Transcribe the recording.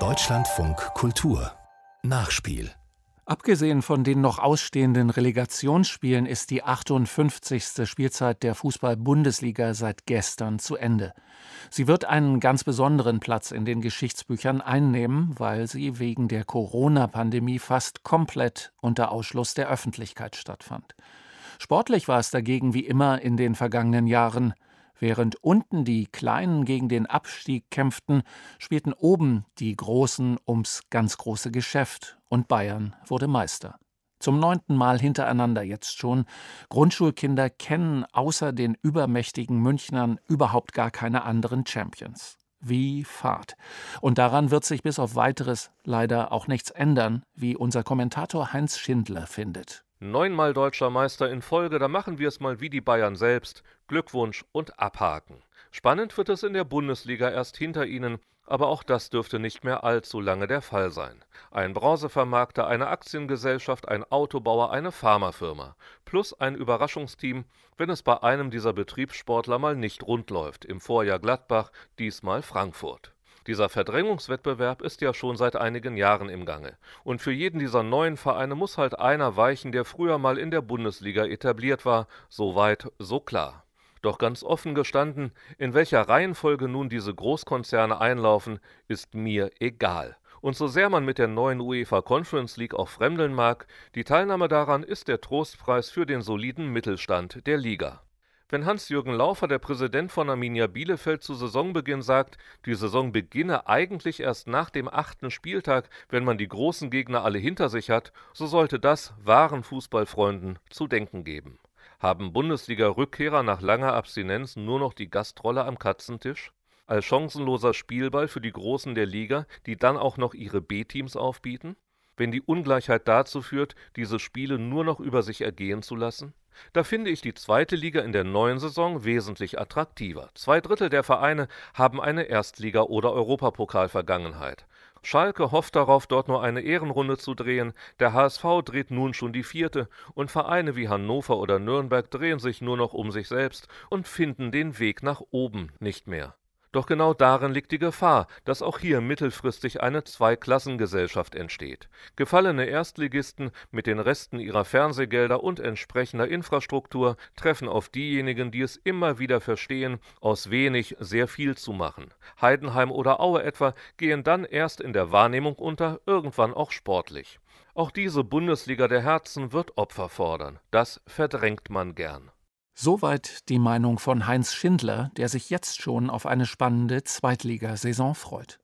Deutschlandfunk Kultur Nachspiel Abgesehen von den noch ausstehenden Relegationsspielen ist die 58. Spielzeit der Fußball-Bundesliga seit gestern zu Ende. Sie wird einen ganz besonderen Platz in den Geschichtsbüchern einnehmen, weil sie wegen der Corona-Pandemie fast komplett unter Ausschluss der Öffentlichkeit stattfand. Sportlich war es dagegen wie immer in den vergangenen Jahren. Während unten die Kleinen gegen den Abstieg kämpften, spielten oben die Großen ums ganz große Geschäft und Bayern wurde Meister. Zum neunten Mal hintereinander jetzt schon. Grundschulkinder kennen außer den übermächtigen Münchnern überhaupt gar keine anderen Champions. Wie Fahrt. Und daran wird sich bis auf weiteres leider auch nichts ändern, wie unser Kommentator Heinz Schindler findet. Neunmal deutscher Meister in Folge, da machen wir es mal wie die Bayern selbst. Glückwunsch und abhaken. Spannend wird es in der Bundesliga erst hinter ihnen, aber auch das dürfte nicht mehr allzu lange der Fall sein. Ein Bronzevermarkter, eine Aktiengesellschaft, ein Autobauer, eine Pharmafirma. Plus ein Überraschungsteam, wenn es bei einem dieser Betriebssportler mal nicht rund läuft. Im Vorjahr Gladbach, diesmal Frankfurt. Dieser Verdrängungswettbewerb ist ja schon seit einigen Jahren im Gange. Und für jeden dieser neuen Vereine muss halt einer weichen, der früher mal in der Bundesliga etabliert war. So weit, so klar. Doch ganz offen gestanden, in welcher Reihenfolge nun diese Großkonzerne einlaufen, ist mir egal. Und so sehr man mit der neuen UEFA Conference League auch fremdeln mag, die Teilnahme daran ist der Trostpreis für den soliden Mittelstand der Liga. Wenn Hans-Jürgen Laufer, der Präsident von Arminia Bielefeld, zu Saisonbeginn sagt, die Saison beginne eigentlich erst nach dem achten Spieltag, wenn man die großen Gegner alle hinter sich hat, so sollte das wahren Fußballfreunden zu denken geben. Haben Bundesliga-Rückkehrer nach langer Abstinenz nur noch die Gastrolle am Katzentisch? Als chancenloser Spielball für die Großen der Liga, die dann auch noch ihre B-Teams aufbieten? Wenn die Ungleichheit dazu führt, diese Spiele nur noch über sich ergehen zu lassen? Da finde ich die zweite Liga in der neuen Saison wesentlich attraktiver. Zwei Drittel der Vereine haben eine Erstliga- oder Europapokal-Vergangenheit. Schalke hofft darauf, dort nur eine Ehrenrunde zu drehen, der HSV dreht nun schon die vierte, und Vereine wie Hannover oder Nürnberg drehen sich nur noch um sich selbst und finden den Weg nach oben nicht mehr. Doch genau darin liegt die Gefahr, dass auch hier mittelfristig eine Zweiklassengesellschaft entsteht. Gefallene Erstligisten mit den Resten ihrer Fernsehgelder und entsprechender Infrastruktur treffen auf diejenigen, die es immer wieder verstehen, aus wenig sehr viel zu machen. Heidenheim oder Aue etwa gehen dann erst in der Wahrnehmung unter, irgendwann auch sportlich. Auch diese Bundesliga der Herzen wird Opfer fordern. Das verdrängt man gern. Soweit die Meinung von Heinz Schindler, der sich jetzt schon auf eine spannende Zweitligasaison freut.